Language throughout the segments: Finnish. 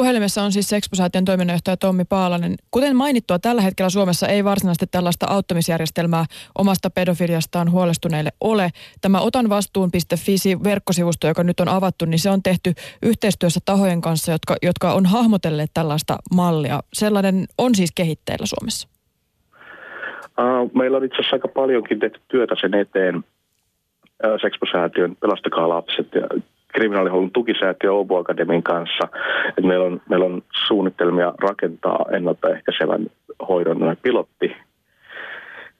puhelimessa on siis Sexposäätiön toiminnanjohtaja Tommi Paalanen. Kuten mainittua, tällä hetkellä Suomessa ei varsinaisesti tällaista auttamisjärjestelmää omasta pedofiliastaan huolestuneille ole. Tämä Otan vastuun.fi verkkosivusto, joka nyt on avattu, niin se on tehty yhteistyössä tahojen kanssa, jotka, jotka on hahmotelleet tällaista mallia. Sellainen on siis kehitteillä Suomessa. Meillä on itse asiassa aika paljonkin tehty työtä sen eteen. Sexposäätiön Pelastakaa lapset ja kriminaalihuollon tukisäätiö Obo Akademin kanssa. Et meillä, on, meillä on suunnitelmia rakentaa ennaltaehkäisevän hoidon pilotti.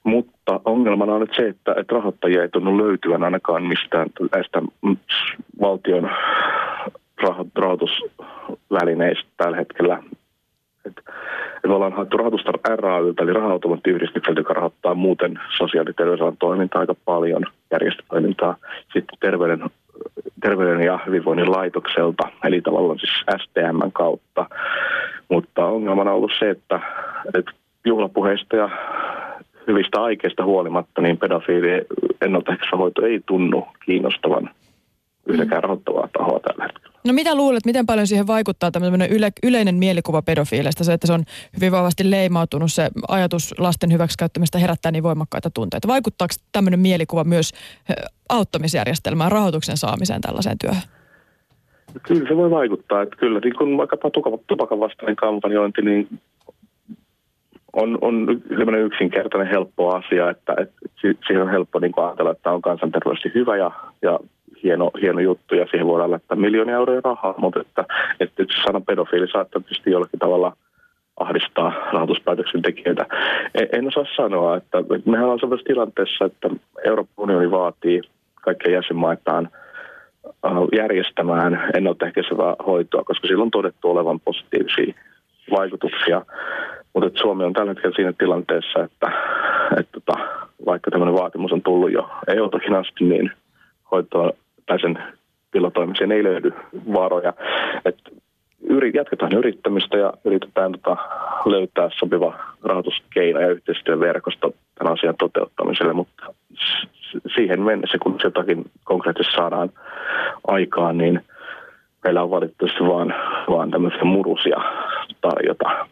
Mutta ongelmana on nyt se, että, että rahoittajia ei tunnu löytyvän ainakaan mistään näistä valtion rahoitusvälineistä tällä hetkellä. Et, et me ollaan haettu rahoitusta RAYltä, eli raha joka rahoittaa muuten sosiaali- ja terveysalan toimintaa aika paljon, järjestötoimintaa. Sitten terveyden terveyden ja hyvinvoinnin laitokselta, eli tavallaan siis STM kautta. Mutta ongelmana on ollut se, että, että juhlapuheista ja hyvistä aikeista huolimatta, niin pedofiilien ennaltaehkäisevä hoito ei tunnu kiinnostavan yhtäkään rahoittavaa tahoa tällä hetkellä. No mitä luulet, miten paljon siihen vaikuttaa tämmöinen yle, yleinen mielikuva pedofiileista, se, että se on hyvin vahvasti leimautunut, se ajatus lasten hyväksikäyttämistä herättää niin voimakkaita tunteita. Vaikuttaako tämmöinen mielikuva myös auttamisjärjestelmään, rahoituksen saamiseen tällaiseen työhön? Kyllä se voi vaikuttaa. Että kyllä niin kun vaikkapa tupakan vastainen kampanjointi, niin on, on yksinkertainen helppo asia, että, että siihen on helppo niin ajatella, että on kansanterveydellisesti hyvä ja, ja hieno, hieno juttu ja siihen voidaan laittaa miljoonia euroja rahaa, mutta että, että sana pedofiili saattaa tietysti jollakin tavalla ahdistaa rahoituspäätöksen tekijöitä. En, en osaa sanoa, että mehän ollaan sellaisessa tilanteessa, että Euroopan unioni vaatii kaikkia jäsenmaitaan äh, järjestämään ennaltaehkäisevää hoitoa, koska sillä on todettu olevan positiivisia vaikutuksia. Mutta Suomi on tällä hetkellä siinä tilanteessa, että, että, että vaikka tämmöinen vaatimus on tullut jo EU-takin asti, niin hoitoa tai sen pilotoimiseen ei löydy varoja. Et yri, jatketaan yrittämistä ja yritetään tota, löytää sopiva rahoituskeino ja yhteistyöverkosto tämän asian toteuttamiselle, mutta siihen mennessä, kun jotakin konkreettisesti saadaan aikaan, niin meillä on valitettavasti vaan, vaan tämmöisiä murusia tarjota.